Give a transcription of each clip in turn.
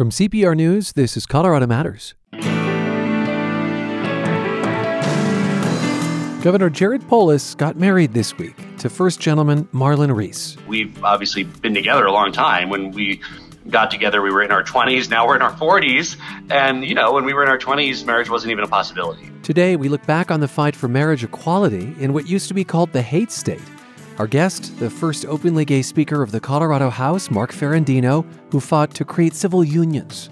From CPR News, this is Colorado Matters. Governor Jared Polis got married this week to First Gentleman Marlon Reese. We've obviously been together a long time. When we got together, we were in our 20s. Now we're in our 40s. And, you know, when we were in our 20s, marriage wasn't even a possibility. Today, we look back on the fight for marriage equality in what used to be called the hate state. Our guest, the first openly gay speaker of the Colorado House, Mark Ferrandino, who fought to create civil unions.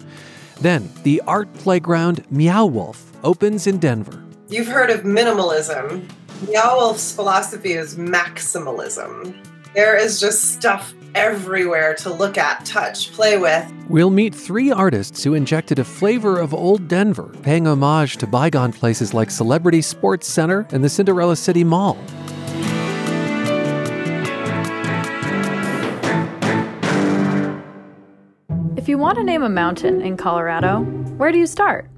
Then, the art playground Meow Wolf opens in Denver. You've heard of minimalism. Meow Wolf's philosophy is maximalism. There is just stuff everywhere to look at, touch, play with. We'll meet three artists who injected a flavor of old Denver, paying homage to bygone places like Celebrity Sports Center and the Cinderella City Mall. If you want to name a mountain in Colorado, where do you start?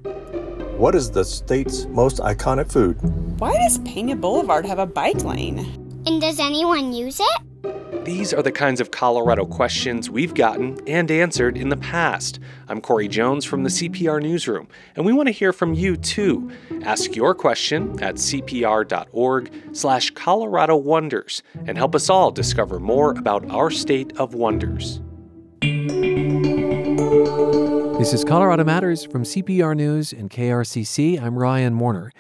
What is the state's most iconic food? Why does Pena Boulevard have a bike lane? And does anyone use it? These are the kinds of Colorado questions we've gotten and answered in the past. I'm Corey Jones from the CPR Newsroom, and we want to hear from you too. Ask your question at cpr.org slash Colorado Wonders and help us all discover more about our state of wonders. This is Colorado Matters from CPR News and KRCC. I'm Ryan Warner.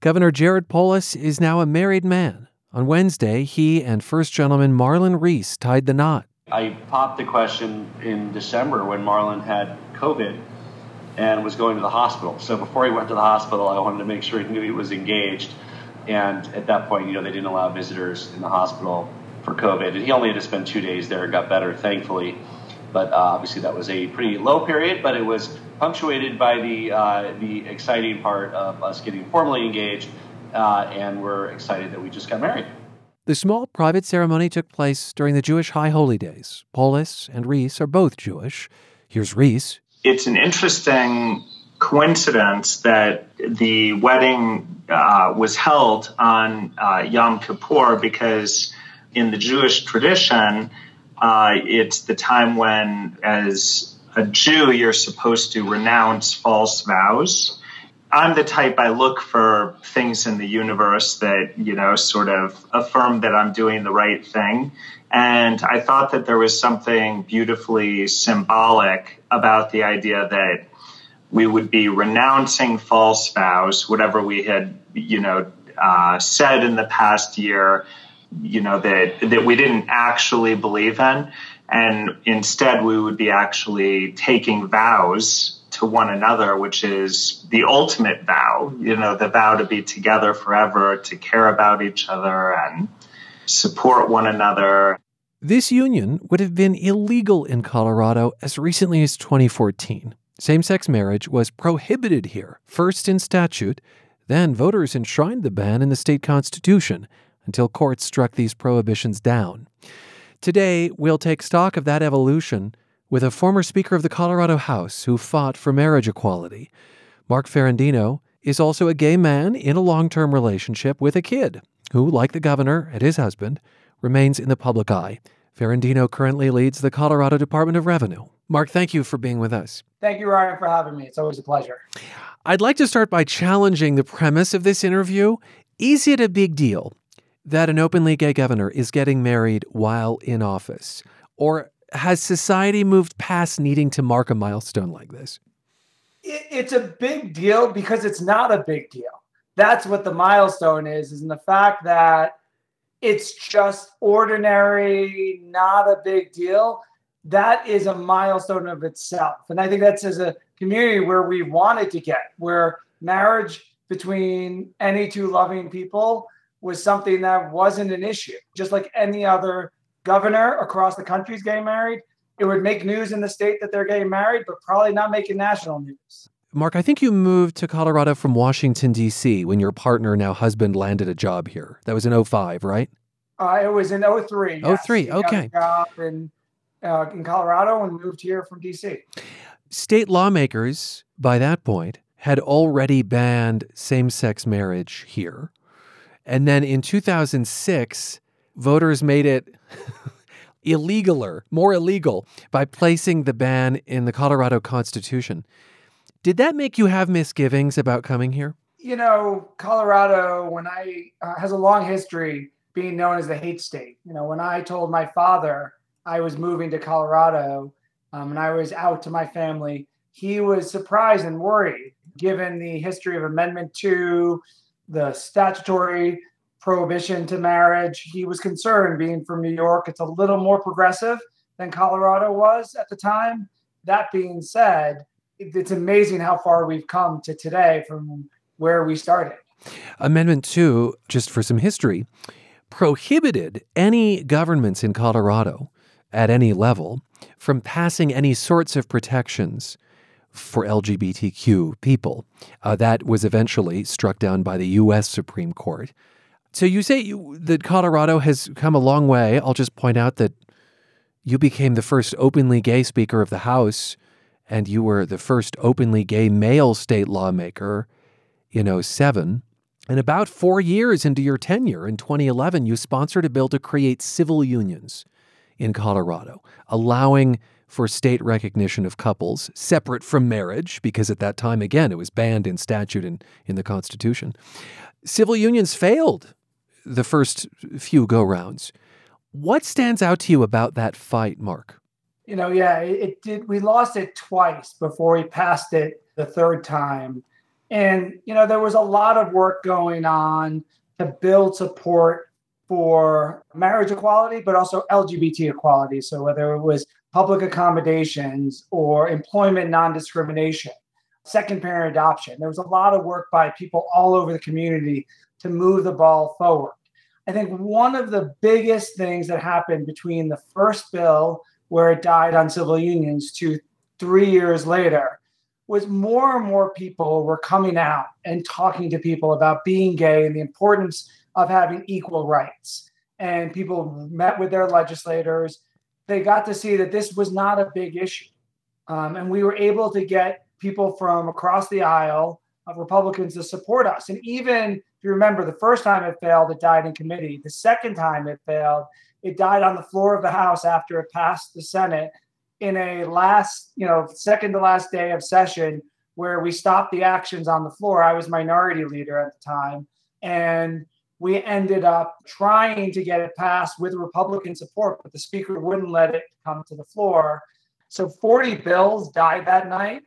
Governor Jared Polis is now a married man. On Wednesday, he and First Gentleman Marlon Reese tied the knot. I popped the question in December when Marlon had COVID and was going to the hospital. So before he went to the hospital, I wanted to make sure he knew he was engaged. And at that point, you know, they didn't allow visitors in the hospital for COVID. And he only had to spend two days there, got better, thankfully. But uh, obviously, that was a pretty low period, but it was punctuated by the uh, the exciting part of us getting formally engaged, uh, and we're excited that we just got married. The small private ceremony took place during the Jewish High Holy Days. Polis and Reese are both Jewish. Here's Reese. It's an interesting coincidence that the wedding uh, was held on uh, Yom Kippur because in the Jewish tradition, uh, it's the time when, as a Jew, you're supposed to renounce false vows. I'm the type I look for things in the universe that, you know, sort of affirm that I'm doing the right thing. And I thought that there was something beautifully symbolic about the idea that we would be renouncing false vows, whatever we had, you know, uh, said in the past year, you know that that we didn't actually believe in. And instead we would be actually taking vows to one another which is the ultimate vow you know the vow to be together forever to care about each other and support one another. This union would have been illegal in Colorado as recently as 2014 same-sex marriage was prohibited here first in statute then voters enshrined the ban in the state constitution until courts struck these prohibitions down. Today, we'll take stock of that evolution with a former Speaker of the Colorado House who fought for marriage equality. Mark Ferrandino is also a gay man in a long term relationship with a kid who, like the governor and his husband, remains in the public eye. Ferrandino currently leads the Colorado Department of Revenue. Mark, thank you for being with us. Thank you, Ryan, for having me. It's always a pleasure. I'd like to start by challenging the premise of this interview. Is it a big deal that an openly gay governor is getting married while in office? Or has society moved past needing to mark a milestone like this? It's a big deal because it's not a big deal. That's what the milestone is, is in the fact that it's just ordinary, not a big deal. That is a milestone of itself. And I think that's as a community where we wanted to get, where marriage between any two loving people was something that wasn't an issue. Just like any other governor across the country is getting married, it would make news in the state that they're getting married, but probably not making national news. Mark, I think you moved to Colorado from Washington, D.C. when your partner, now husband, landed a job here. That was in 05, right? Uh, it was in 03. Yes. 03, okay. job in, uh, in Colorado and moved here from D.C. State lawmakers, by that point, had already banned same sex marriage here. And then in 2006, voters made it illegaler, more illegal, by placing the ban in the Colorado Constitution. Did that make you have misgivings about coming here? You know, Colorado, when I uh, has a long history being known as the hate state. You know, when I told my father I was moving to Colorado um, and I was out to my family, he was surprised and worried given the history of Amendment 2, the statutory prohibition to marriage. He was concerned being from New York. It's a little more progressive than Colorado was at the time. That being said, it's amazing how far we've come to today from where we started. Amendment 2, just for some history, prohibited any governments in Colorado at any level from passing any sorts of protections for LGBTQ people. Uh, that was eventually struck down by the U.S. Supreme Court. So you say you, that Colorado has come a long way. I'll just point out that you became the first openly gay Speaker of the House, and you were the first openly gay male state lawmaker in 07. And about four years into your tenure in 2011, you sponsored a bill to create civil unions in Colorado, allowing for state recognition of couples separate from marriage, because at that time, again, it was banned in statute and in the Constitution. Civil unions failed the first few go rounds. What stands out to you about that fight, Mark? You know, yeah, it did. We lost it twice before we passed it the third time. And, you know, there was a lot of work going on to build support for marriage equality, but also LGBT equality. So, whether it was public accommodations or employment non discrimination, second parent adoption, there was a lot of work by people all over the community to move the ball forward. I think one of the biggest things that happened between the first bill, where it died on civil unions, to three years later, was more and more people were coming out and talking to people about being gay and the importance of having equal rights. And people met with their legislators. They got to see that this was not a big issue. Um, and we were able to get people from across the aisle of Republicans to support us. And even if you remember, the first time it failed, it died in committee. The second time it failed, it died on the floor of the House after it passed the Senate in a last, you know, second to last day of session where we stopped the actions on the floor. I was minority leader at the time. And we ended up trying to get it passed with Republican support, but the speaker wouldn't let it come to the floor. So 40 bills died that night.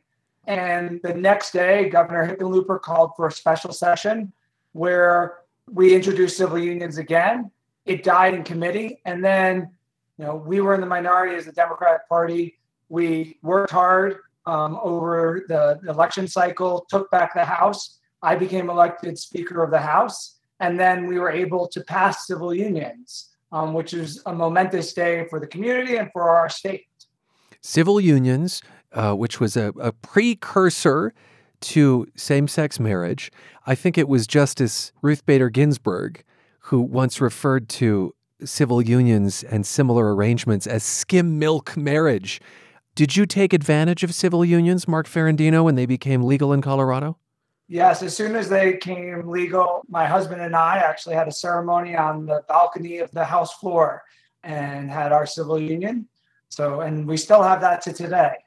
And the next day, Governor Hickenlooper called for a special session where we introduced civil unions again. It died in committee. And then, you know, we were in the minority as the Democratic Party. We worked hard um, over the election cycle, took back the House. I became elected Speaker of the House. And then we were able to pass civil unions, um, which is a momentous day for the community and for our state. Civil unions uh, which was a, a precursor to same sex marriage. I think it was Justice Ruth Bader Ginsburg who once referred to civil unions and similar arrangements as skim milk marriage. Did you take advantage of civil unions, Mark Ferrandino, when they became legal in Colorado? Yes, as soon as they came legal, my husband and I actually had a ceremony on the balcony of the House floor and had our civil union. So, and we still have that to today.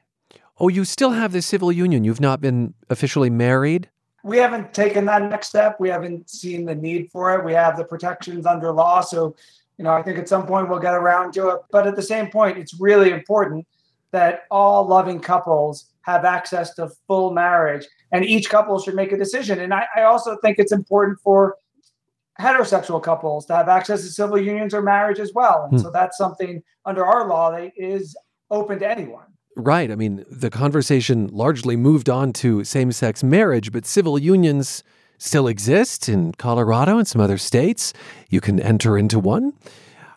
Oh, you still have the civil union. You've not been officially married? We haven't taken that next step. We haven't seen the need for it. We have the protections under law. So, you know, I think at some point we'll get around to it. But at the same point, it's really important that all loving couples have access to full marriage and each couple should make a decision. And I, I also think it's important for heterosexual couples to have access to civil unions or marriage as well. And hmm. so that's something under our law that is open to anyone. Right. I mean, the conversation largely moved on to same sex marriage, but civil unions still exist in Colorado and some other states. You can enter into one.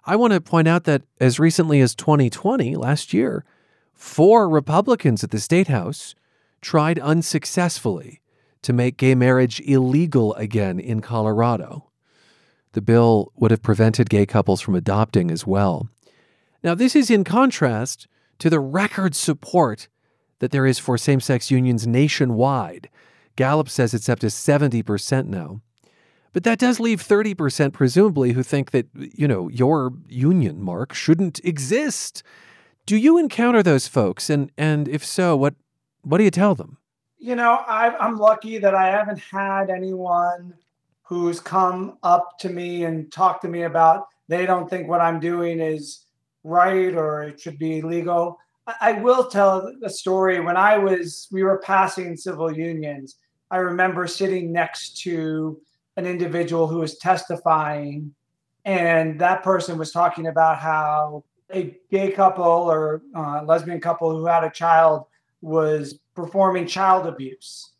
I want to point out that as recently as 2020, last year, four Republicans at the State House tried unsuccessfully to make gay marriage illegal again in Colorado. The bill would have prevented gay couples from adopting as well. Now, this is in contrast to the record support that there is for same sex unions nationwide. Gallup says it's up to 70% now. But that does leave 30% presumably who think that, you know, your union mark shouldn't exist. Do you encounter those folks? And and if so, what what do you tell them? You know, i I'm lucky that I haven't had anyone who's come up to me and talked to me about they don't think what I'm doing is right or it should be legal. I will tell a story. When I was, we were passing civil unions. I remember sitting next to an individual who was testifying, and that person was talking about how a gay couple or uh, lesbian couple who had a child was performing child abuse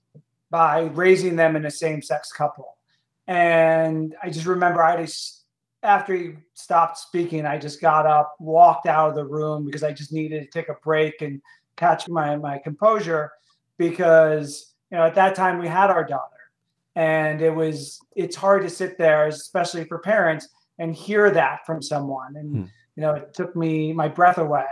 by raising them in a same sex couple. And I just remember I just after he stopped speaking, I just got up, walked out of the room because I just needed to take a break and catch my my composure because you know at that time we had our daughter and it was it's hard to sit there especially for parents and hear that from someone and hmm. you know it took me my breath away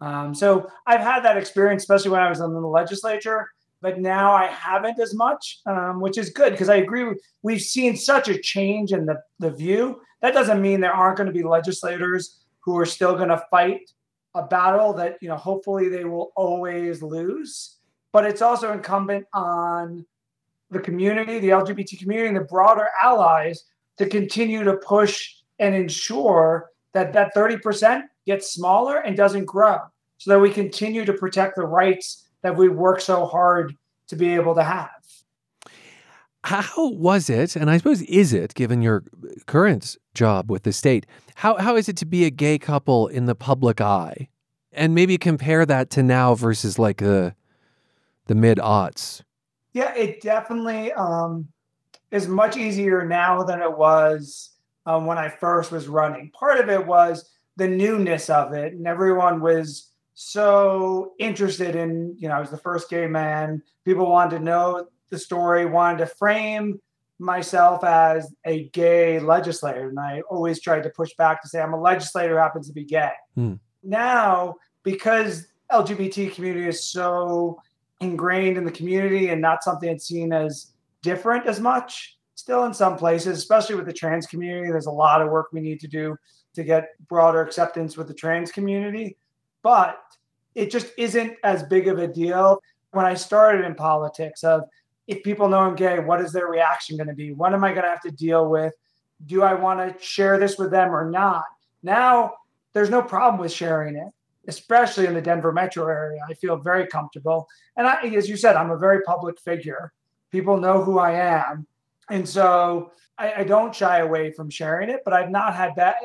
um, so i've had that experience especially when i was in the legislature but now i haven't as much um, which is good because i agree with, we've seen such a change in the, the view that doesn't mean there aren't going to be legislators who are still going to fight a battle that you know hopefully they will always lose. But it's also incumbent on the community, the LGBT community, and the broader allies to continue to push and ensure that that 30% gets smaller and doesn't grow so that we continue to protect the rights that we work so hard to be able to have. How was it, and I suppose is it, given your current job with the state, how, how is it to be a gay couple in the public eye? And maybe compare that to now versus like the the mid aughts. Yeah, it definitely um, is much easier now than it was um, when I first was running. Part of it was the newness of it, and everyone was so interested in, you know, I was the first gay man. People wanted to know the story, wanted to frame myself as a gay legislator. And I always tried to push back to say I'm a legislator who happens to be gay. Hmm. Now, because LGBT community is so ingrained in the community and not something that's seen as different as much, still in some places, especially with the trans community, there's a lot of work we need to do to get broader acceptance with the trans community. But it just isn't as big of a deal. When I started in politics, of if people know I'm gay, what is their reaction going to be? What am I going to have to deal with? Do I want to share this with them or not? Now, there's no problem with sharing it, especially in the Denver metro area. I feel very comfortable. And I, as you said, I'm a very public figure. People know who I am. And so I, I don't shy away from sharing it, but I've not had that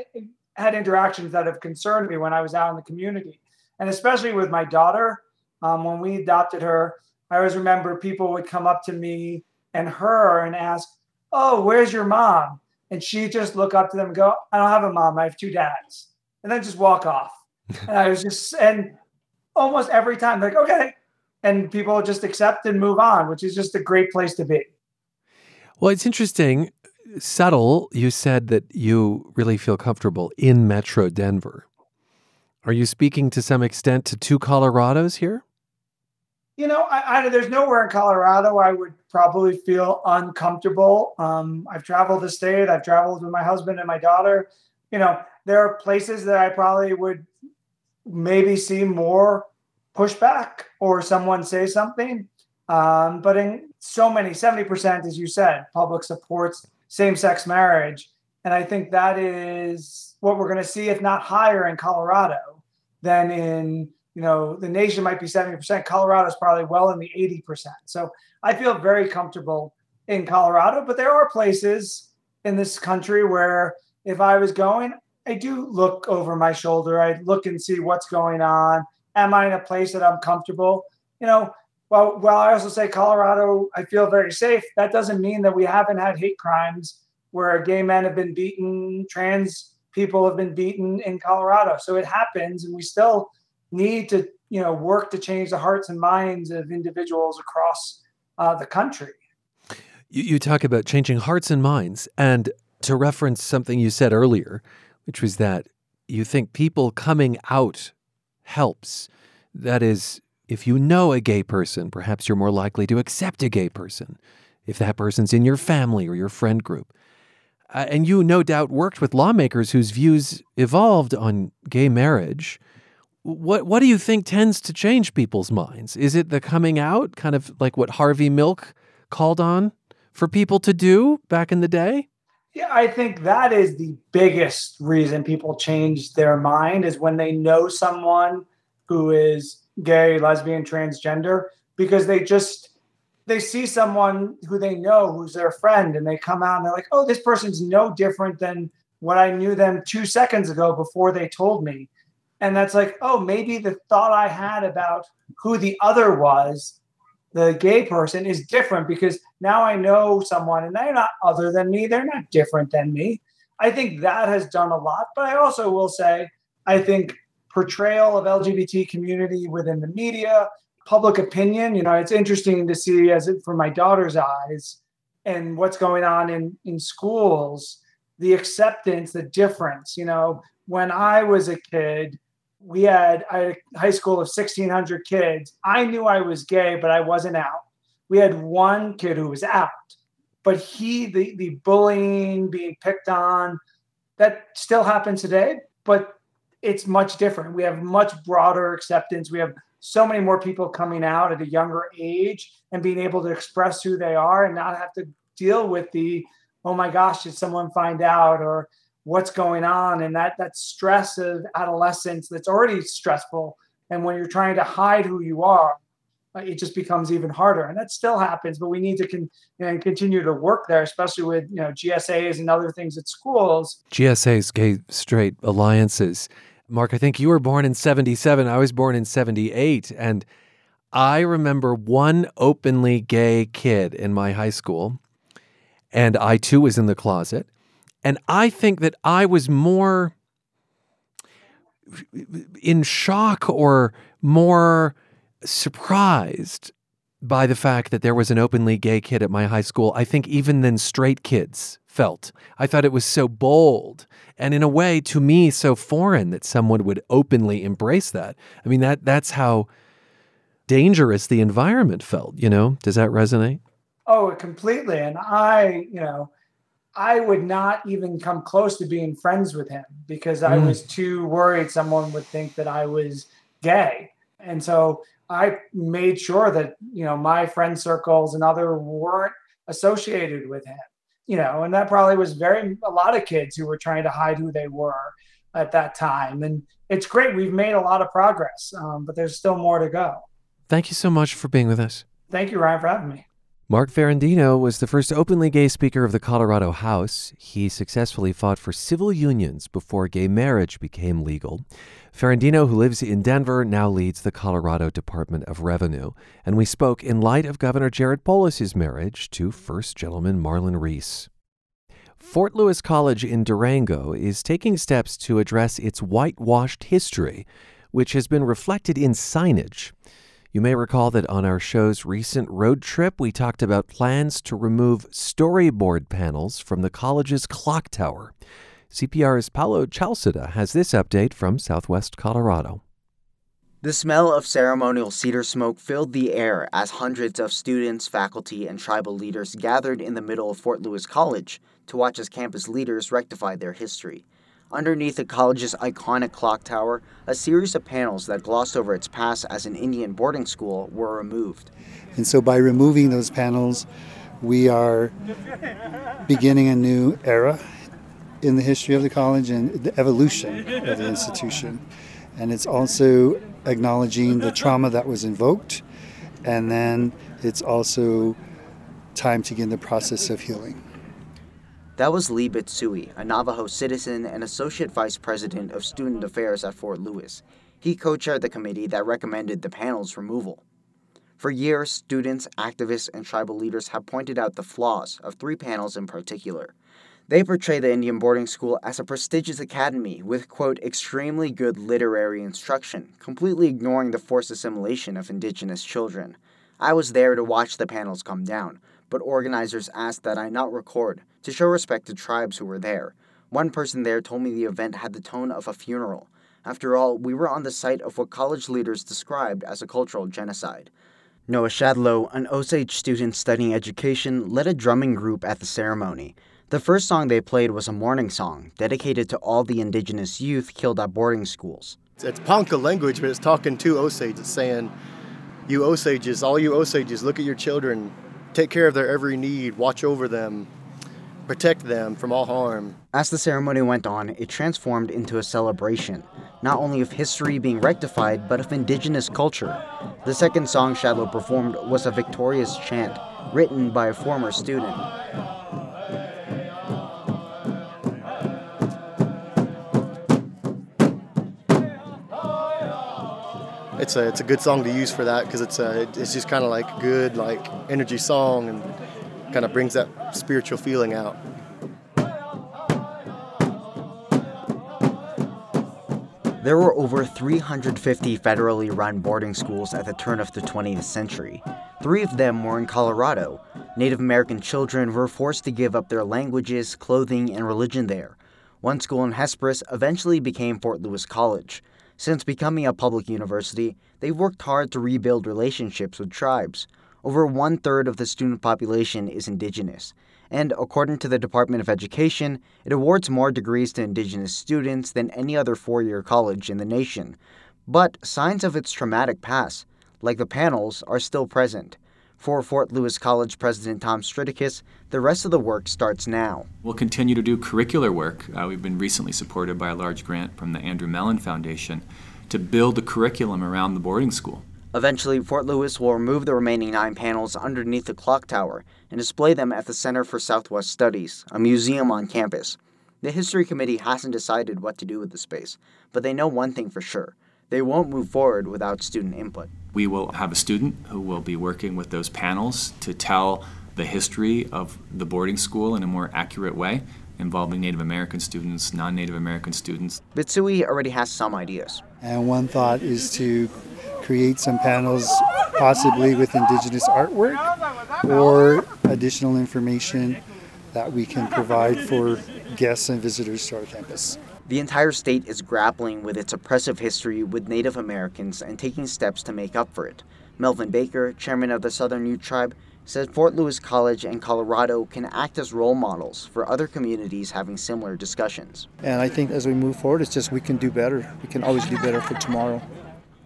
had interactions that have concerned me when I was out in the community. And especially with my daughter, um, when we adopted her, I always remember people would come up to me and her and ask, Oh, where's your mom? And she just look up to them and go, I don't have a mom. I have two dads. And then just walk off. and I was just, and almost every time, like, okay. And people just accept and move on, which is just a great place to be. Well, it's interesting. Subtle, you said that you really feel comfortable in Metro Denver. Are you speaking to some extent to two Colorados here? you know, I, I, there's nowhere in Colorado I would probably feel uncomfortable. Um, I've traveled the state. I've traveled with my husband and my daughter. You know, there are places that I probably would maybe see more pushback or someone say something. Um, but in so many, 70%, as you said, public supports same sex marriage. And I think that is what we're going to see, if not higher in Colorado than in you know, the nation might be 70%. Colorado is probably well in the 80%. So I feel very comfortable in Colorado, but there are places in this country where if I was going, I do look over my shoulder. I look and see what's going on. Am I in a place that I'm comfortable? You know, well, well, I also say Colorado, I feel very safe. That doesn't mean that we haven't had hate crimes where gay men have been beaten, trans people have been beaten in Colorado. So it happens, and we still need to you know work to change the hearts and minds of individuals across uh, the country. You, you talk about changing hearts and minds, and to reference something you said earlier, which was that you think people coming out helps. That is, if you know a gay person, perhaps you're more likely to accept a gay person if that person's in your family or your friend group. uh, and you no doubt worked with lawmakers whose views evolved on gay marriage. What what do you think tends to change people's minds? Is it the coming out, kind of like what Harvey Milk called on for people to do back in the day? Yeah, I think that is the biggest reason people change their mind is when they know someone who is gay, lesbian, transgender, because they just they see someone who they know who's their friend and they come out and they're like, oh, this person's no different than what I knew them two seconds ago before they told me. And that's like, oh, maybe the thought I had about who the other was, the gay person, is different because now I know someone and they're not other than me. They're not different than me. I think that has done a lot. But I also will say, I think portrayal of LGBT community within the media, public opinion. You know, it's interesting to see as it from my daughter's eyes and what's going on in in schools, the acceptance, the difference. You know, when I was a kid, we had, I had a high school of 1600 kids. I knew I was gay, but I wasn't out. We had one kid who was out, but he, the, the bullying, being picked on, that still happens today, but it's much different. We have much broader acceptance. We have so many more people coming out at a younger age and being able to express who they are and not have to deal with the oh my gosh did someone find out or what's going on? And that that stress of adolescence that's already stressful. And when you're trying to hide who you are uh, it just becomes even harder. And that still happens but we need to con- know, continue to work there especially with you know gsas and other things at schools. GSA's gay straight alliances Mark, I think you were born in 77. I was born in 78. And I remember one openly gay kid in my high school. And I too was in the closet. And I think that I was more in shock or more surprised by the fact that there was an openly gay kid at my high school, I think even than straight kids felt. I thought it was so bold and in a way to me so foreign that someone would openly embrace that. I mean that that's how dangerous the environment felt, you know? Does that resonate? Oh, completely. And I, you know, I would not even come close to being friends with him because I mm. was too worried someone would think that I was gay. And so I made sure that, you know, my friend circles and other weren't associated with him you know, and that probably was very a lot of kids who were trying to hide who they were at that time. And it's great. We've made a lot of progress, um, but there's still more to go. Thank you so much for being with us. Thank you, Ryan, for having me. Mark Ferrandino was the first openly gay Speaker of the Colorado House. He successfully fought for civil unions before gay marriage became legal. Ferrandino, who lives in Denver, now leads the Colorado Department of Revenue. And we spoke in light of Governor Jared Polis's marriage to First Gentleman Marlon Reese. Fort Lewis College in Durango is taking steps to address its whitewashed history, which has been reflected in signage. You may recall that on our show's recent road trip, we talked about plans to remove storyboard panels from the college's clock tower. CPR's Paolo Zialcita has this update from southwest Colorado. The smell of ceremonial cedar smoke filled the air as hundreds of students, faculty, and tribal leaders gathered in the middle of Fort Lewis College to watch as campus leaders rectify their history. Underneath the college's iconic clock tower, a series of panels that glossed over its past as an Indian boarding school were removed. And so by removing those panels, we are beginning a new era in the history of the college and the evolution of the institution. And it's also acknowledging the trauma that was invoked, and then it's also time to begin the process of healing. That was Lee Bitsui, a Navajo citizen and Associate Vice President of Student Affairs at Fort Lewis. He co chaired the committee that recommended the panel's removal. For years, students, activists, and tribal leaders have pointed out the flaws of three panels in particular. They portray the Indian boarding school as a prestigious academy with, quote, extremely good literary instruction, completely ignoring the forced assimilation of indigenous children. I was there to watch the panels come down, but organizers asked that I not record to show respect to tribes who were there. One person there told me the event had the tone of a funeral. After all, we were on the site of what college leaders described as a cultural genocide. Noah Shadlow, an Osage student studying education, led a drumming group at the ceremony. The first song they played was a mourning song dedicated to all the indigenous youth killed at boarding schools. It's Ponca language, but it's talking to Osage. It's saying, You Osages, all you Osages, look at your children, take care of their every need, watch over them, protect them from all harm. As the ceremony went on, it transformed into a celebration, not only of history being rectified, but of indigenous culture. The second song Shadlow performed was a victorious chant, written by a former student. It's a it's a good song to use for that because it's a it's just kind of like good like energy song and kind of brings that spiritual feeling out. There were over 350 federally run boarding schools at the turn of the 20th century. Three of them were in Colorado. Native American children were forced to give up their languages, clothing, and religion there. One school in Hesperus eventually became Fort Lewis College. Since becoming a public university, they've worked hard to rebuild relationships with tribes. Over one third of the student population is indigenous, and according to the Department of Education, it awards more degrees to indigenous students than any other four year college in the nation. But signs of its traumatic past, like the panels, are still present. For Fort Lewis College President Tom Stritikus, the rest of the work starts now. We'll continue to do curricular work. Uh, we've been recently supported by a large grant from the Andrew Mellon Foundation to build the curriculum around the boarding school. Eventually, Fort Lewis will remove the remaining nine panels underneath the clock tower and display them at the Center for Southwest Studies, a museum on campus. The History Committee hasn't decided what to do with the space, but they know one thing for sure they won't move forward without student input. We will have a student who will be working with those panels to tell the history of the boarding school in a more accurate way, involving Native American students, non Native American students. Bitsui already has some ideas. And one thought is to create some panels, possibly with indigenous artwork or additional information that we can provide for guests and visitors to our campus. The entire state is grappling with its oppressive history with Native Americans and taking steps to make up for it. Melvin Baker, chairman of the Southern Ute Tribe, said Fort Lewis College and Colorado can act as role models for other communities having similar discussions. And I think as we move forward, it's just we can do better. We can always do better for tomorrow.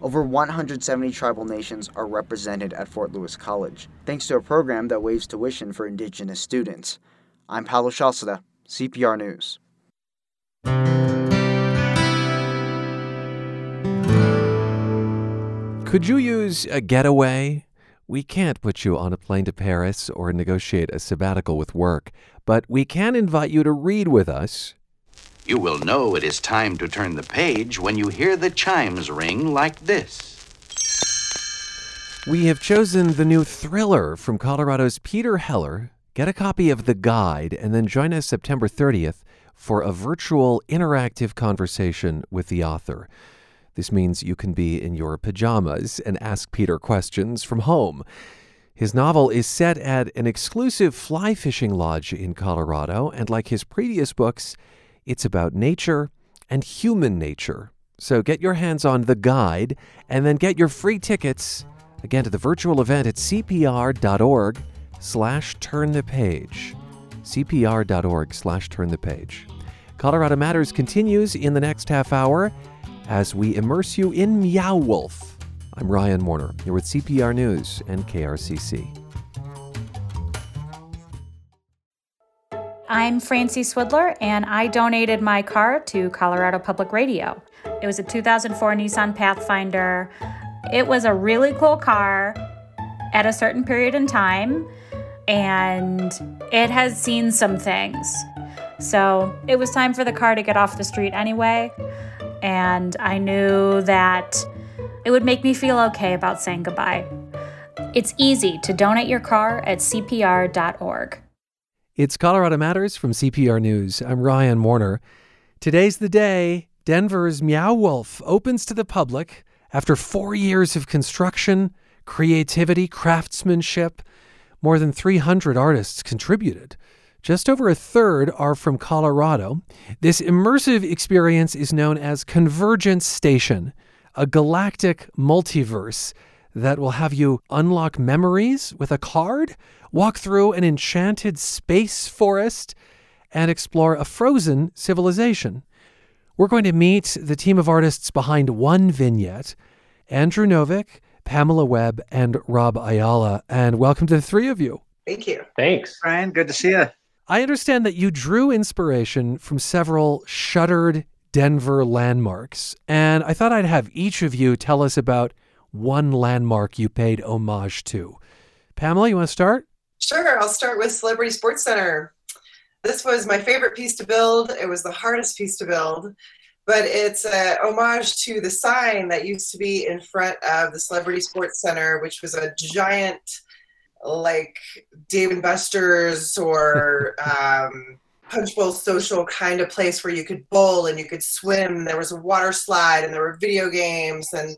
Over 170 tribal nations are represented at Fort Lewis College, thanks to a program that waives tuition for Indigenous students. I'm Paolo Zialcita, CPR News. Could you use a getaway? We can't put you on a plane to Paris or negotiate a sabbatical with work, but we can invite you to read with us. You will know it is time to turn the page when you hear the chimes ring like this. We have chosen the new thriller from Colorado's Peter Heller. Get a copy of The Guide and then join us September 30th for a virtual interactive conversation with the author. This means you can be in your pajamas and ask Peter questions from home. His novel is set at an exclusive fly fishing lodge in Colorado, and like his previous books, it's about nature and human nature. So get your hands on the guide and then get your free tickets again to the virtual event at cpr.org slash turn the page. cpr.org slash turn the page. Colorado Matters continues in the next half hour as we immerse you in Meow Wolf. I'm Ryan Warner, here with CPR News and KRCC. I'm Francie Swidler, and I donated my car to Colorado Public Radio. It was a 2004 Nissan Pathfinder. It was a really cool car at a certain period in time, and it has seen some things. So it was time for the car to get off the street anyway and I knew that it would make me feel okay about saying goodbye. It's easy to donate your car at CPR.org. It's Colorado Matters from CPR News. I'm Ryan Warner. Today's the day Denver's Meow Wolf opens to the public after four years of construction, creativity, craftsmanship. More than 300 artists contributed. Just over a third are from Colorado. This immersive experience is known as Convergence Station, a galactic multiverse that will have you unlock memories with a card, walk through an enchanted space forest, and explore a frozen civilization. We're going to meet the team of artists behind one vignette Andrew Novick, Pamela Webb, and Rob Ayala. And welcome to the three of you. Thank you. Thanks. Brian, good to see you. I understand that you drew inspiration from several shuttered Denver landmarks, and I thought I'd have each of you tell us about one landmark you paid homage to. Pamela, you want to start? Sure, I'll start with Celebrity Sports Center. This was my favorite piece to build. It was the hardest piece to build, but it's a homage to the sign that used to be in front of the Celebrity Sports Center, which was a giant, like Dave and Buster's or um, Punch Bowl Social kind of place where you could bowl and you could swim. There was a water slide and there were video games and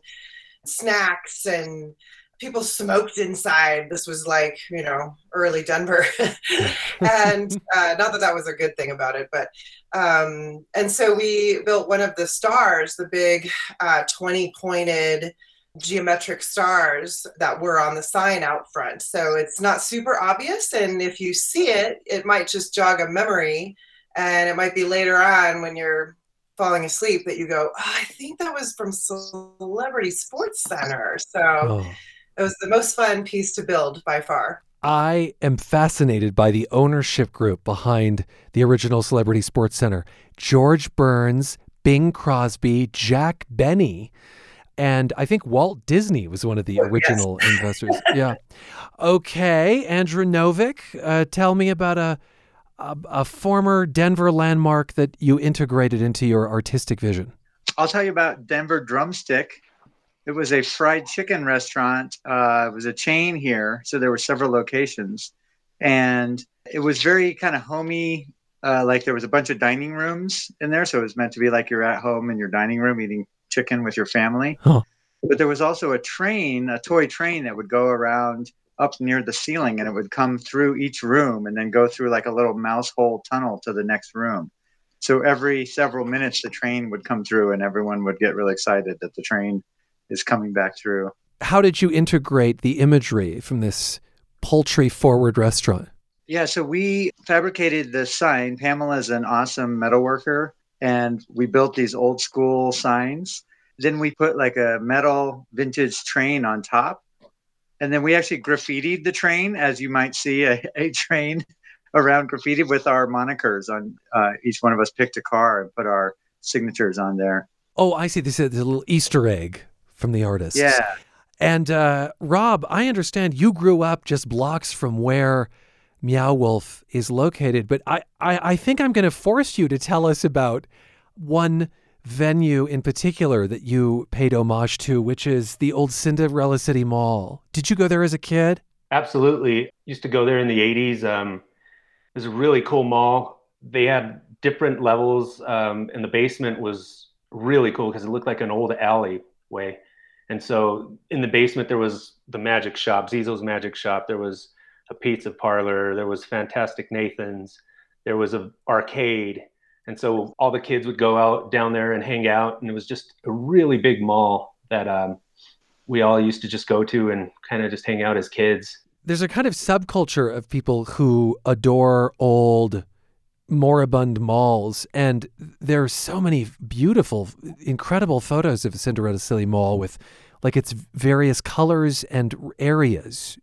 snacks and people smoked inside. This was like, you know, early Denver. and uh, not that that was a good thing about it, but, um, and so we built one of the stars, the big uh, 20 pointed geometric stars that were on the sign out front. So it's not super obvious. And if you see it, it might just jog a memory. And it might be later on when you're falling asleep that you go, oh, I think that was from Celebrity Sports Center. So oh. it was the most fun piece to build by far. I am fascinated by the ownership group behind the original Celebrity Sports Center George Burns, Bing Crosby, Jack Benny and I think Walt Disney was one of the original yes. investors. Yeah. Okay, Andrew Novick, uh, tell me about a, a, a former Denver landmark that you integrated into your artistic vision. I'll tell you about Denver Drumstick. It was a fried chicken restaurant. Uh, it was a chain here, so there were several locations, and it was very kind of homey. Uh, like there was a bunch of dining rooms in there, so it was meant to be like you're at home in your dining room eating chicken with your family. Huh. But there was also a train, a toy train that would go around up near the ceiling and it would come through each room and then go through like a little mouse hole tunnel to the next room. So every several minutes, the train would come through and everyone would get really excited that the train is coming back through. How did you integrate the imagery from this poultry forward restaurant? Yeah, so we fabricated the sign. Pamela's an awesome metal worker and we built these old school signs. Then we put like a metal vintage train on top. And then we actually graffitied the train, as you might see a, a train around graffiti with our monikers on uh, each one of us picked a car and put our signatures on there. Oh, I see. This is a little Easter egg from the artist. Yeah. And uh, Rob, I understand you grew up just blocks from where Meow Wolf is located. But I, I, I think I'm going to force you to tell us about one venue in particular that you paid homage to, which is the old Cinderella City Mall. Did you go there as a kid? Absolutely. Used to go there in the 80s. Um, it was a really cool mall. They had different levels, um, and the basement was really cool because it looked like an old alleyway. And so in the basement, there was the magic shop, Zizo's Magic Shop. There was a pizza parlor. There was Fantastic Nathan's. There was a arcade, and so all the kids would go out down there and hang out. And it was just a really big mall that um, we all used to just go to and kind of just hang out as kids. There's a kind of subculture of people who adore old moribund malls and there are so many beautiful incredible photos of Cinderella City Mall with like its various colors and areas.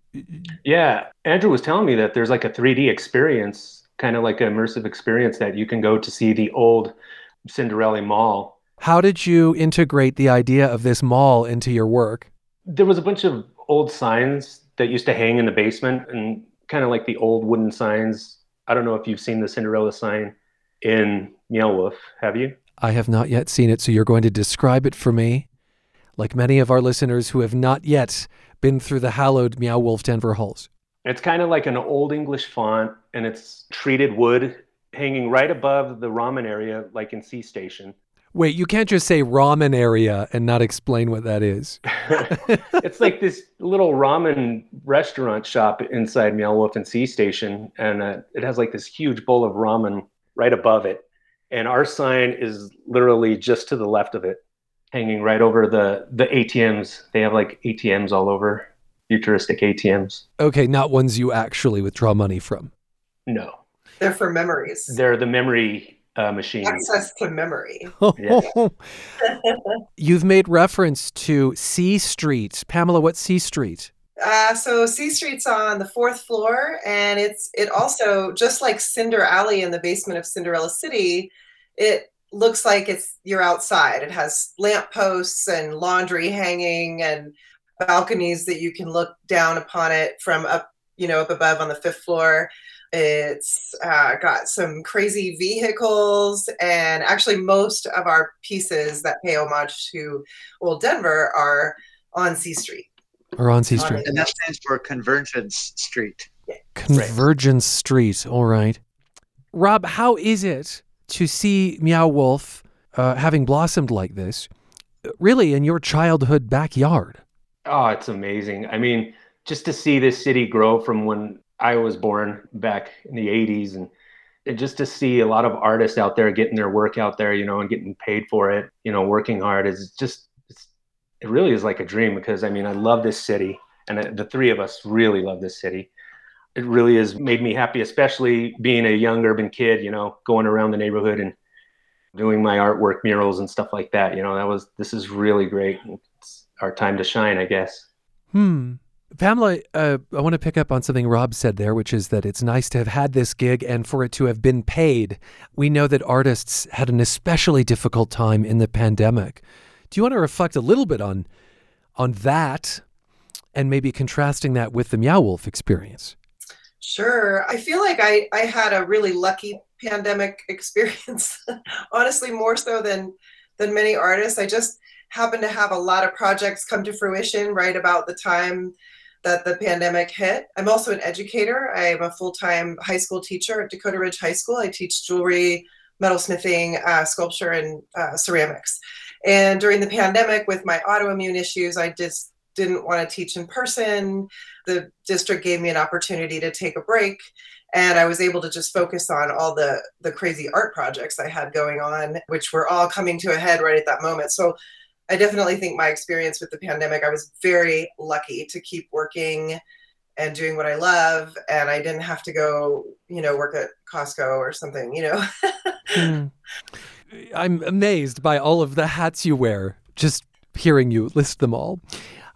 Yeah, Andrew was telling me that there's like a 3D experience, kind of like an immersive experience that you can go to see the old Cinderella Mall. How did you integrate the idea of this mall into your work? There was a bunch of old signs that used to hang in the basement and kind of like the old wooden signs. I don't know if you've seen the Cinderella sign in Meow Wolf, have you? I have not yet seen it, so you're going to describe it for me like many of our listeners who have not yet been through the hallowed Meow Wolf Denver halls. It's kind of like an old English font, and it's treated wood hanging right above the ramen area, like in C Station. Wait, you can't just say ramen area and not explain what that is. it's like this little ramen restaurant shop inside Meow Wolf and C Station, and uh, it has like this huge bowl of ramen right above it. And our sign is literally just to the left of it hanging right over the the ATMs. They have like ATMs all over, futuristic ATMs. Okay, not ones you actually withdraw money from. No. They're for memories. They're the memory uh, machines. Access to memory. You've made reference to C Street. Pamela, What C Street? Uh, so C Street's on the fourth floor, and it's it also just like Cinder Alley in the basement of Cinderella City. It looks like it's you're outside. It has lamp posts and laundry hanging and balconies that you can look down upon it from up you know up above on the fifth floor. It's uh, got some crazy vehicles, and actually, most of our pieces that pay homage to Old Denver are on C Street. Or on C Street. And that stands for Convergence Street. Convergence Street. All right. Rob, how is it to see Meow Wolf uh, having blossomed like this, really in your childhood backyard? Oh, it's amazing. I mean, just to see this city grow from when I was born back in the 80s and, and just to see a lot of artists out there getting their work out there, you know, and getting paid for it, you know, working hard is just, it really is like a dream because I mean, I love this city and the three of us really love this city. It really has made me happy, especially being a young urban kid, you know, going around the neighborhood and doing my artwork murals and stuff like that. You know, that was, this is really great. It's our time to shine, I guess. Hmm. Pamela, uh, I want to pick up on something Rob said there, which is that it's nice to have had this gig and for it to have been paid. We know that artists had an especially difficult time in the pandemic. Do you want to reflect a little bit on on that and maybe contrasting that with the Meow Wolf experience? Sure. I feel like I, I had a really lucky pandemic experience, honestly, more so than than many artists. I just happened to have a lot of projects come to fruition right about the time that the pandemic hit. I'm also an educator. I'm a full time high school teacher at Dakota Ridge High School. I teach jewelry, metalsmithing, uh, sculpture, and uh, ceramics. And during the pandemic, with my autoimmune issues, I just didn't want to teach in person. The district gave me an opportunity to take a break. And I was able to just focus on all the, the crazy art projects I had going on, which were all coming to a head right at that moment. So I definitely think my experience with the pandemic, I was very lucky to keep working and doing what I love. And I didn't have to go, you know, work at Costco or something, you know. mm. I'm amazed by all of the hats you wear, just hearing you list them all.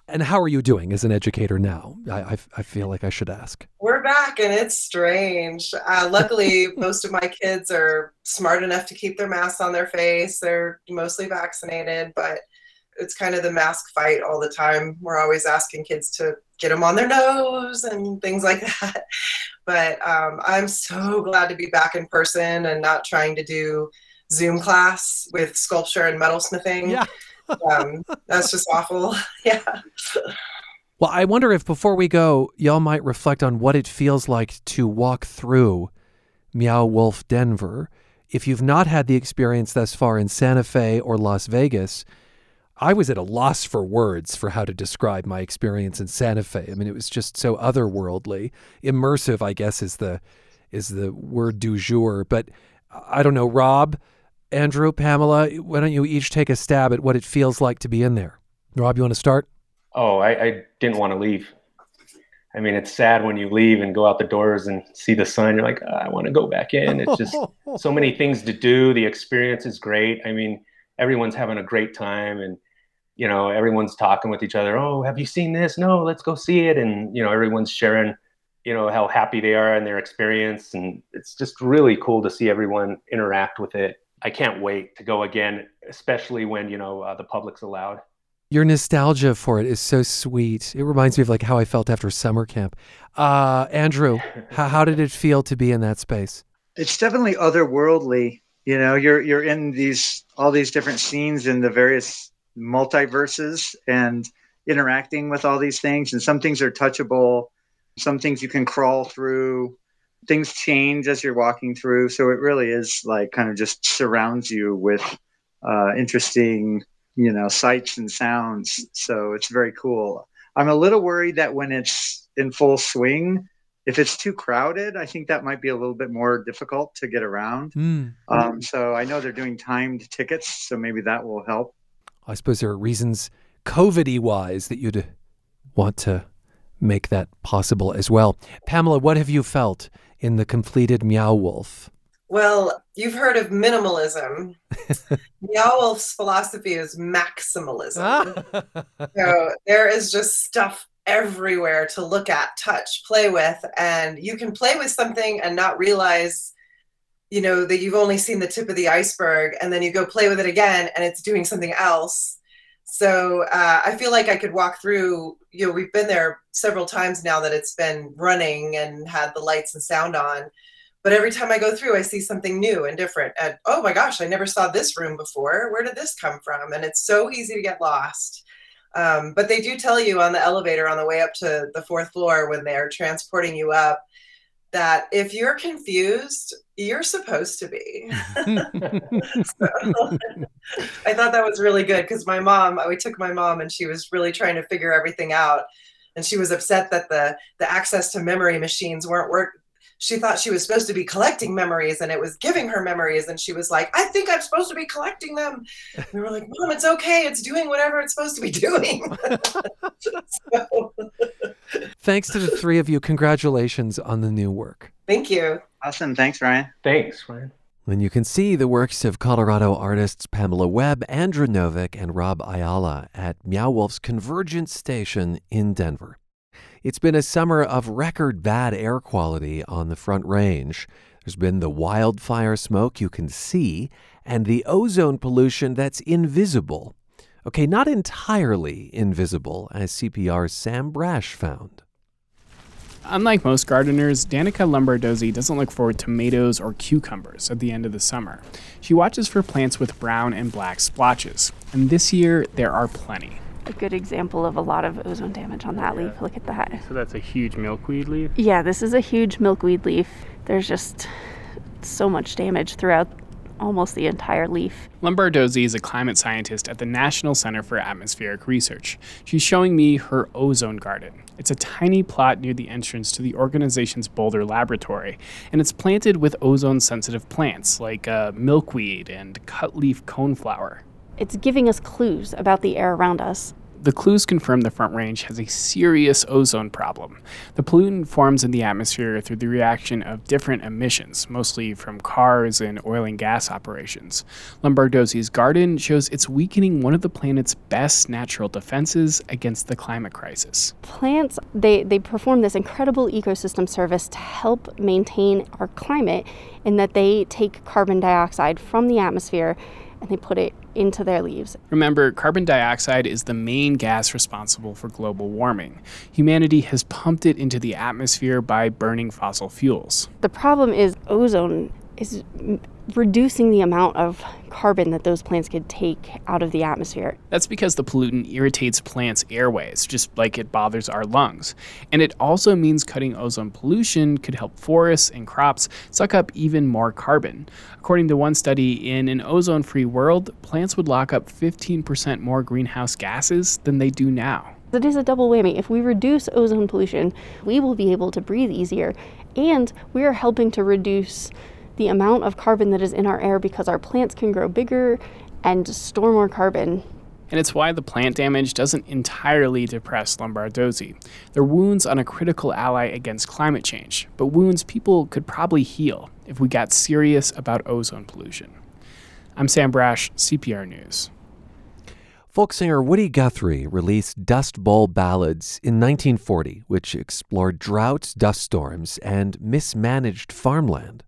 And how are you doing as an educator now? I, I, I feel like I should ask. We're back and it's strange. Uh, luckily, most of my kids are smart enough to keep their masks on their face. They're mostly vaccinated, but it's kind of the mask fight all the time. We're always asking kids to get them on their nose and things like that. But um, I'm so glad to be back in person and not trying to do Zoom class with sculpture and metalsmithing. Yeah. Um, that's just awful. yeah. Well, I wonder if before we go, y'all might reflect on what it feels like to walk through Meow Wolf Denver. If you've not had the experience thus far in Santa Fe or Las Vegas, I was at a loss for words for how to describe my experience in Santa Fe. I mean, it was just so otherworldly, immersive. I guess is the is the word du jour. But I don't know, Rob, Andrew, Pamela. Why don't you each take a stab at what it feels like to be in there? Rob, you want to start? Oh, I, I didn't want to leave. I mean, it's sad when you leave and go out the doors and see the sun. You're like, oh, I want to go back in. It's just so many things to do. The experience is great. I mean, everyone's having a great time and you know everyone's talking with each other oh have you seen this no let's go see it and you know everyone's sharing you know how happy they are in their experience and it's just really cool to see everyone interact with it i can't wait to go again especially when you know uh, the public's allowed. Your nostalgia for it is so sweet. It reminds me of like how i felt after summer camp. Uh, andrew how, how did it feel to be in that space? It's definitely otherworldly. You know you're you're in these all these different scenes in the various multiverses and interacting with all these things. And some things are touchable, some things you can crawl through. Things change as you're walking through. So it really is like kind of just surrounds you with uh, interesting, you know, sights and sounds. So it's very cool. I'm a little worried that when it's in full swing, if it's too crowded, I think that might be a little bit more difficult to get around. Mm. Um, so I know they're doing timed tickets, so maybe that will help. I suppose there are reasons, COVID wise, that you'd want to make that possible as well. Pamela, what have you felt in the completed Meow Wolf? Well, you've heard of minimalism. Meow Wolf's philosophy is maximalism. Ah. so there is just stuff everywhere to look at, touch, play with, and you can play with something and not realize you know that you've only seen the tip of the iceberg and then you go play with it again and it's doing something else so uh, i feel like i could walk through you know we've been there several times now that it's been running and had the lights and sound on but every time i go through i see something new and different and oh my gosh i never saw this room before. Where did this come from? And it's so easy to get lost. Um, but they do tell you on the elevator on the way up to the fourth floor when they're transporting you up that if you're confused, you're supposed to be. so, I thought that was really good because my mom, we took my mom and she was really trying to figure everything out. And she was upset that the the access to memory machines weren't work. She thought she was supposed to be collecting memories and it was giving her memories. And she was like, I think I'm supposed to be collecting them. And we were like, Mom, it's okay. It's doing whatever it's supposed to be doing. so, Thanks to the three of you. Congratulations on the new work. Thank you. Awesome. Thanks, Ryan. Thanks, Ryan. And you can see the works of Colorado artists Pamela Webb, Andrew Novick, and Rob Ayala at Meow Wolf's Convergence Station in Denver. It's been a summer of record bad air quality on the Front Range. There's been the wildfire smoke you can see and the ozone pollution that's invisible. Okay, not entirely invisible, as CPR's Sam Brasch found. Unlike most gardeners, Danica Lombardozzi doesn't look for tomatoes or cucumbers at the end of the summer. She watches for plants with brown and black splotches, and this year there are plenty. A good example of a lot of ozone damage on that yeah. leaf. Look at that. So that's a huge milkweed leaf? Yeah, this is a huge milkweed leaf. There's just so much damage throughout almost the entire leaf. Lombardozzi is a climate scientist at the National Center for Atmospheric Research. She's showing me her ozone garden. It's a tiny plot near the entrance to the organization's Boulder laboratory, and it's planted with ozone sensitive plants like uh, milkweed and cutleaf coneflower. It's giving us clues about the air around us. The clues confirm the Front Range has a serious ozone problem. The pollutant forms in the atmosphere through the reaction of different emissions, mostly from cars and oil and gas operations. Lombardozzi's garden shows it's weakening one of the planet's best natural defenses against the climate crisis. Plants, they, they perform this incredible ecosystem service to help maintain our climate in that they take carbon dioxide from the atmosphere and they put it into their leaves. Remember, carbon dioxide is the main gas responsible for global warming. Humanity has pumped it into the atmosphere by burning fossil fuels. The problem is ozone is reducing the amount of carbon that those plants could take out of the atmosphere. That's because the pollutant irritates plants' airways, just like it bothers our lungs. And it also means cutting ozone pollution could help forests and crops suck up even more carbon. According to one study, in an ozone free world, plants would lock up 15% more greenhouse gases than they do now. It is a double whammy. If we reduce ozone pollution, we will be able to breathe easier, and we are helping to reduce the amount of carbon that is in our air because our plants can grow bigger and store more carbon. And it's why the plant damage doesn't entirely depress Lombardozzi. They're wounds on a critical ally against climate change, but wounds people could probably heal if we got serious about ozone pollution. I'm Sam Brasch, CPR News. Folk singer Woody Guthrie released Dust Bowl Ballads in 1940, which explored droughts, dust storms, and mismanaged farmland.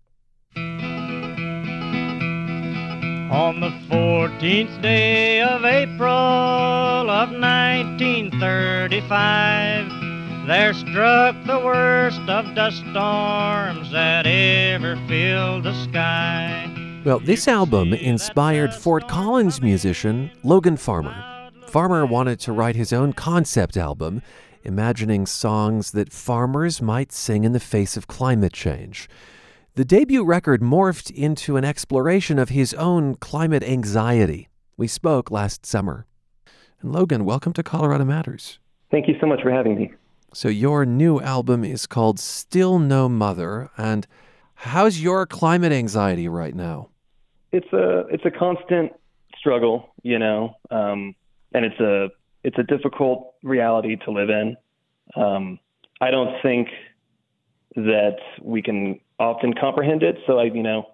On the 14th day of April of 1935, there struck the worst of dust storms that ever filled the sky. Well, this album inspired Fort Collins musician Logan Farmer. Farmer wanted to write his own concept album, imagining songs that farmers might sing in the face of climate change. The debut record morphed into an exploration of his own climate anxiety. We spoke last summer. And Logan, welcome to Colorado Matters. Thank you so much for having me. So, your new album is called Still No Mother. And how's your climate anxiety right now? It's a it's a constant struggle, you know, um, and it's a it's a difficult reality to live in. Um, I don't think that we can often comprehend it. So I, you know,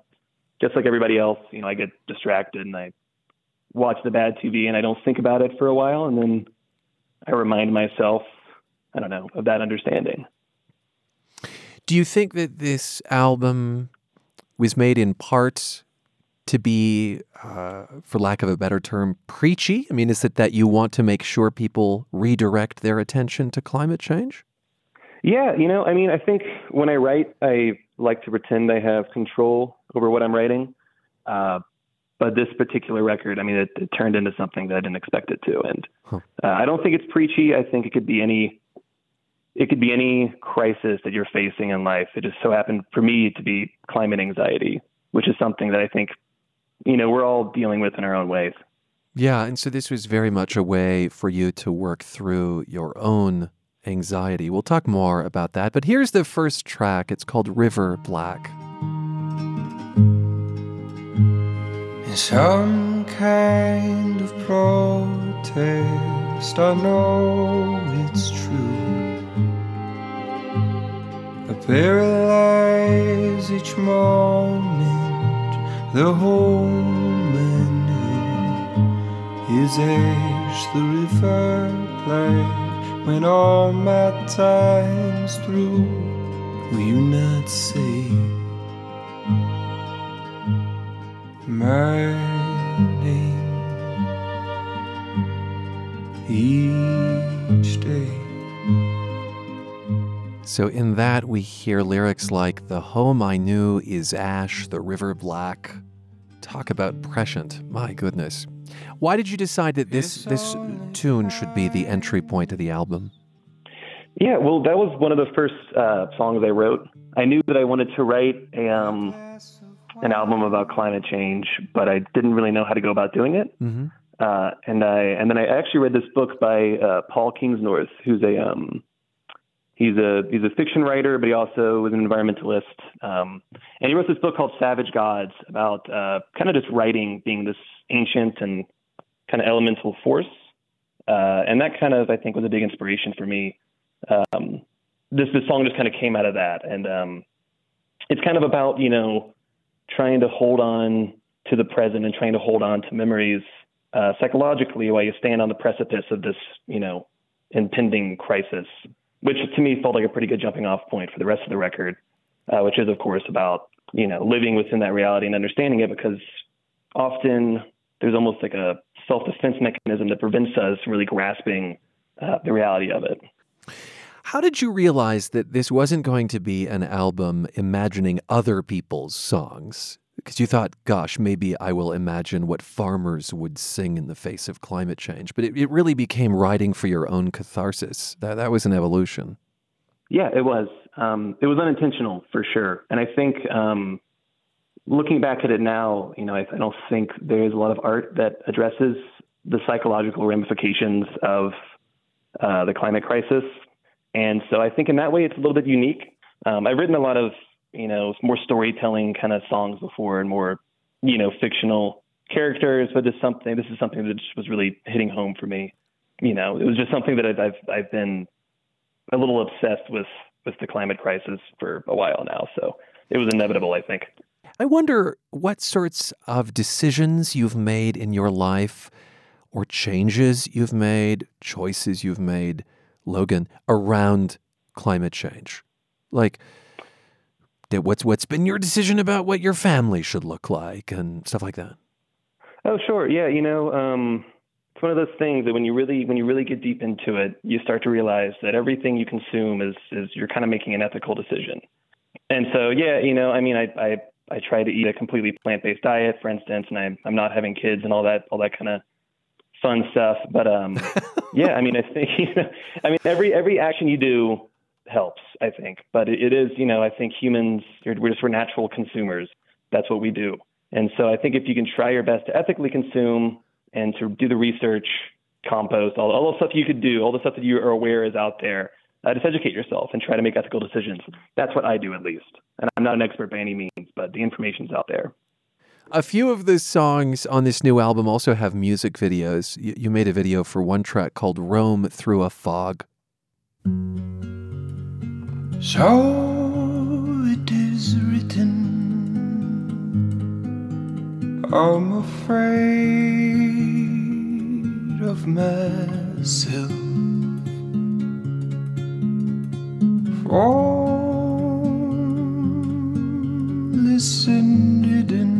just like everybody else, you know, I get distracted and I watch the bad TV and I don't think about it for a while, and then I remind myself, I don't know, of that understanding. Do you think that this album was made in part to be, uh, for lack of a better term, preachy? I mean, is it that you want to make sure people redirect their attention to climate change? Yeah, you know, I mean, I think when I write, I like to pretend I have control over what I'm writing. Uh, but this particular record, I mean, it, it, turned into something that I didn't expect it to, and huh. uh, I don't think it's preachy. I think it could be any, it could be any crisis that you're facing in life. It just so happened for me to be climate anxiety, which is something that I think, you know, we're all dealing with in our own ways. Yeah, and so this was very much a way for you to work through your own anxiety. We'll talk more about that, but here's the first track. It's called River Black. In some kind of protest, I know it's true. I paralyze each moment, the and his ash, the river black when all my time's through, will you not say my name each day? So, in that, we hear lyrics like The home I knew is ash, the river black. Talk about prescient. My goodness. Why did you decide that this this tune should be the entry point of the album? Yeah, well, that was one of the first uh, songs I wrote. I knew that I wanted to write a, um, an album about climate change, but I didn't really know how to go about doing it. Mm-hmm. Uh, and I and then I actually read this book by uh, Paul Kingsnorth, who's a um, he's a he's a fiction writer, but he also was an environmentalist. Um, and he wrote this book called Savage Gods about uh, kind of just writing being this ancient and kind of elemental force. Uh, and that kind of, I think, was a big inspiration for me. Um, this this song just kind of came out of that, and um, it's kind of about you know trying to hold on to the present and trying to hold on to memories uh, psychologically while you stand on the precipice of this you know impending crisis, which to me felt like a pretty good jumping off point for the rest of the record, uh, which is of course about you know living within that reality and understanding it because often there's almost like a self defense mechanism that prevents us from really grasping uh, the reality of it. How did you realize that this wasn't going to be an album imagining other people's songs? Because you thought, gosh, maybe I will imagine what farmers would sing in the face of climate change. But it, it really became writing for your own catharsis. That, that was an evolution. Yeah, it was. Um, it was unintentional for sure. And I think um, looking back at it now, you know, I, I don't think there is a lot of art that addresses the psychological ramifications of uh, the climate crisis. And so I think in that way it's a little bit unique. Um, I've written a lot of, you know, more storytelling kind of songs before and more, you know, fictional characters, but this something this is something that just was really hitting home for me. You know, it was just something that I've I've, I've been a little obsessed with with the climate crisis for a while now. So it was inevitable, I think. I wonder what sorts of decisions you've made in your life or changes you've made, choices you've made, Logan, around climate change. Like, what's what's been your decision about what your family should look like and stuff like that? Oh, sure. Yeah, you know, um, it's one of those things that when you really when you really get deep into it, you start to realize that everything you consume is is you're kind of making an ethical decision. And so, yeah, you know, I mean, I I I try to eat a completely plant-based diet, for instance, and I'm I'm not having kids and all that all that kind of fun stuff. But um, yeah, I mean, I think you know, I mean, every every action you do helps. I think, but it, is you know, I think humans we're just we're natural consumers. That's what we do. And so I think if you can try your best to ethically consume and to do the research, compost, all, all the stuff you could do, all the stuff that you are aware is out there, uh, just educate yourself and try to make ethical decisions. That's what I do, at least. And I'm not an expert by any means, but the information's out there. A few of the songs on this new album also have music videos. You, you made a video for one track called Roam Through a Fog. So it is written. I'm afraid of myself. All listen hidden.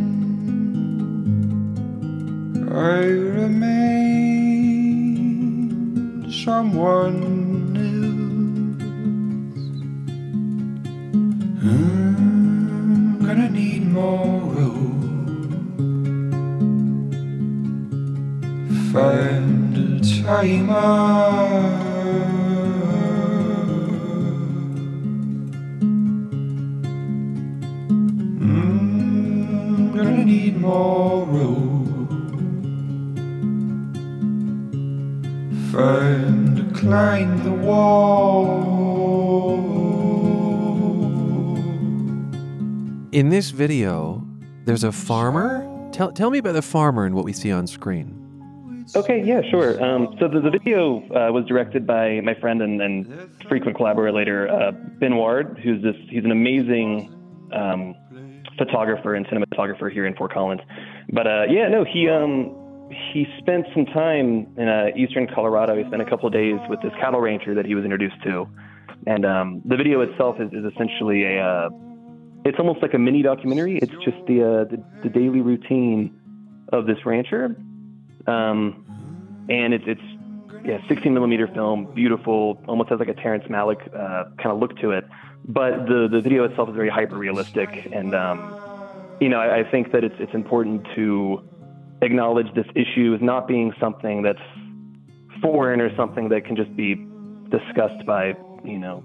I remain someone road. Find a timer. Mm, gonna need more road. Find to climb the wall. In this video, there's a farmer. Tell, tell me about the farmer and what we see on screen. Okay, yeah, sure. Um, so the, the video uh, was directed by my friend and, and frequent collaborator uh, Ben Ward, who's this. He's an amazing um, photographer and cinematographer here in Fort Collins. But uh, yeah, no, he um, he spent some time in uh, eastern Colorado. He spent a couple of days with this cattle rancher that he was introduced to, and um, the video itself is, is essentially a. It's almost like a mini documentary. It's just the, uh, the the daily routine of this rancher. Um, and it's it's yeah, 16 millimeter film, beautiful, almost has like a Terrence Malick uh, kind of look to it. But the the video itself is very hyper realistic, and um, you know I, I think that it's it's important to acknowledge this issue as not being something that's foreign or something that can just be discussed by you know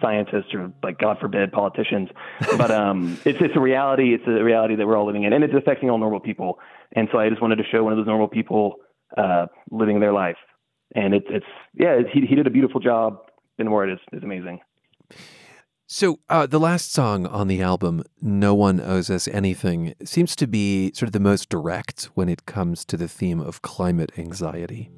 scientists or like God forbid politicians. But um, it's it's a reality. It's a reality that we're all living in, and it's affecting all normal people. And so I just wanted to show one of those normal people uh, living their life. And it's it's yeah, he he did a beautiful job. Ben Ward is is amazing. So, uh, the last song on the album, No One Owes Us Anything, seems to be sort of the most direct when it comes to the theme of climate anxiety.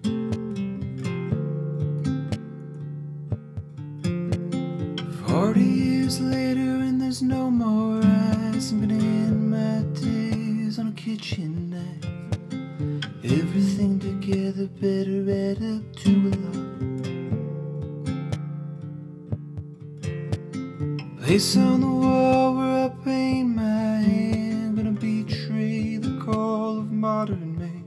Forty years later, and there's no more ice. I'm gonna end my days on a kitchen knife. Everything together better add up to a lot. Place on the wall where I paint my hand. Gonna betray the call of modern man.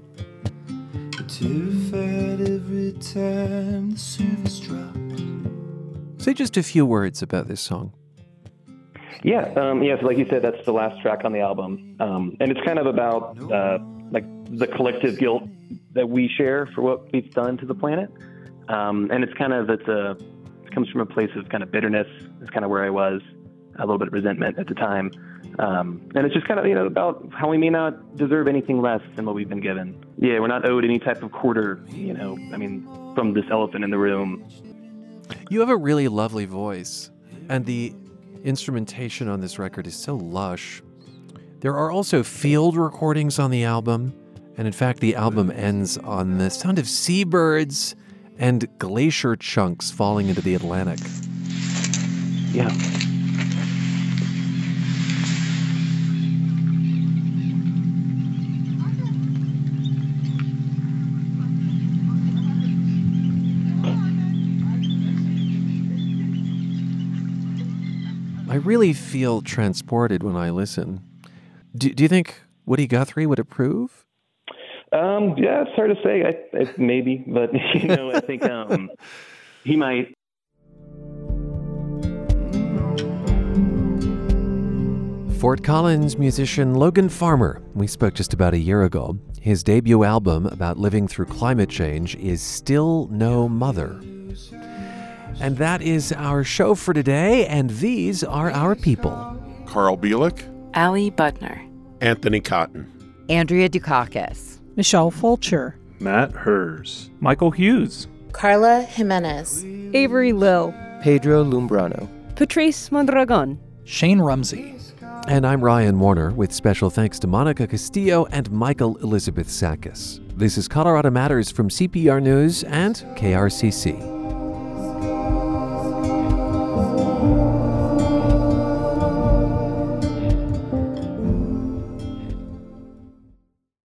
Terrified every time the service drops. Say just a few words about this song. Yeah, um, yeah. So like you said, that's the last track on the album, um, and it's kind of about uh, like the collective guilt that we share for what we've done to the planet, um, and it's kind of it's a it comes from a place of kind of bitterness. It's kind of where I was, a little bit of resentment at the time, um, and it's just kind of you know about how we may not deserve anything less than what we've been given. Yeah, we're not owed any type of quarter. You know, I mean, from this elephant in the room. You have a really lovely voice, and the instrumentation on this record is so lush. There are also field recordings on the album, and in fact, the album ends on the sound of seabirds and glacier chunks falling into the Atlantic. Yeah. Really feel transported when I listen. Do, do you think Woody Guthrie would approve? Um, yeah, it's hard to say. I, I maybe, but you know, I think um, he might. Fort Collins musician Logan Farmer, we spoke just about a year ago. His debut album about living through climate change is Still No Mother. And that is our show for today, and these are our people. Carl Bielik, Ali Budner, Anthony Cotton, Andrea Dukakis, Michelle Fulcher, Matt Herz, Michael Hughes, Carla Jimenez, Avery Lill, Pedro Lumbrano, Patrice Mondragon, Shane Rumsey. And I'm Ryan Warner, with special thanks to Monica Castillo and Michael Elizabeth Sakas. This is Colorado Matters from CPR News and KRCC. Bye.